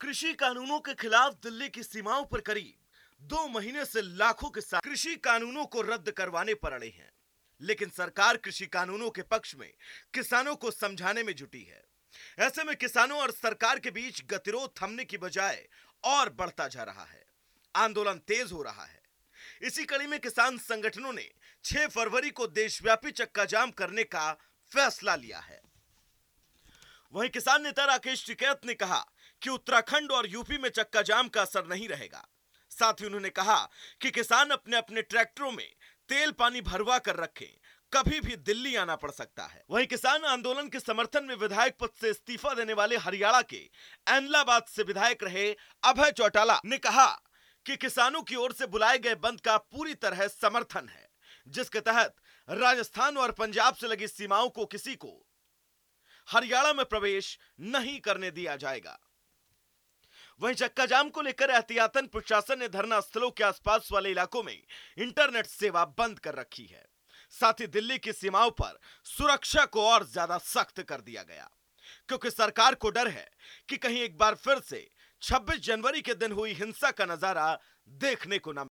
कृषि कानूनों के खिलाफ दिल्ली की सीमाओं पर करीब दो महीने से लाखों किसान कृषि कानूनों को रद्द करवाने पर अड़े हैं। लेकिन सरकार कृषि कानूनों के पक्ष में किसानों को समझाने में जुटी है। ऐसे में किसानों और सरकार के बीच गतिरोध थमने की बजाय और बढ़ता जा रहा है। आंदोलन तेज हो रहा है। इसी कड़ी में किसान संगठनों ने 6 फरवरी को देशव्यापी चक्का जाम करने का फैसला लिया है। वहीं किसान नेता राकेश टिकैत ने कहा कि उत्तराखंड और यूपी में चक्का जाम का असर नहीं रहेगा। साथ ही उन्होंने कहा कि किसान अपने अपने ट्रैक्टरों में तेल पानी भरवा कर रखें, कभी भी दिल्ली आना पड़ सकता है। वहीं किसान आंदोलन के समर्थन में विधायक पद से इस्तीफा देने वाले हरियाणा के एनलाबाद से विधायक रहे अभय चौटाला ने कहा कि किसानों की ओर से बुलाए गए बंद का पूरी तरह समर्थन है, जिसके तहत राजस्थान और पंजाब से लगी सीमाओं को किसी को हरियाणा में प्रवेश नहीं करने दिया जाएगा। वहीं चक्का जाम को लेकर एहतियातन प्रशासन ने धरना स्थलों के आसपास वाले इलाकों में इंटरनेट सेवा बंद कर रखी है। साथ ही दिल्ली की सीमाओं पर सुरक्षा को और ज़्यादा सख्त कर दिया गया। क्योंकि सरकार को डर है कि कहीं एक बार फिर से 26 जनवरी के दिन हुई हिंसा का नज़ारा देखने को न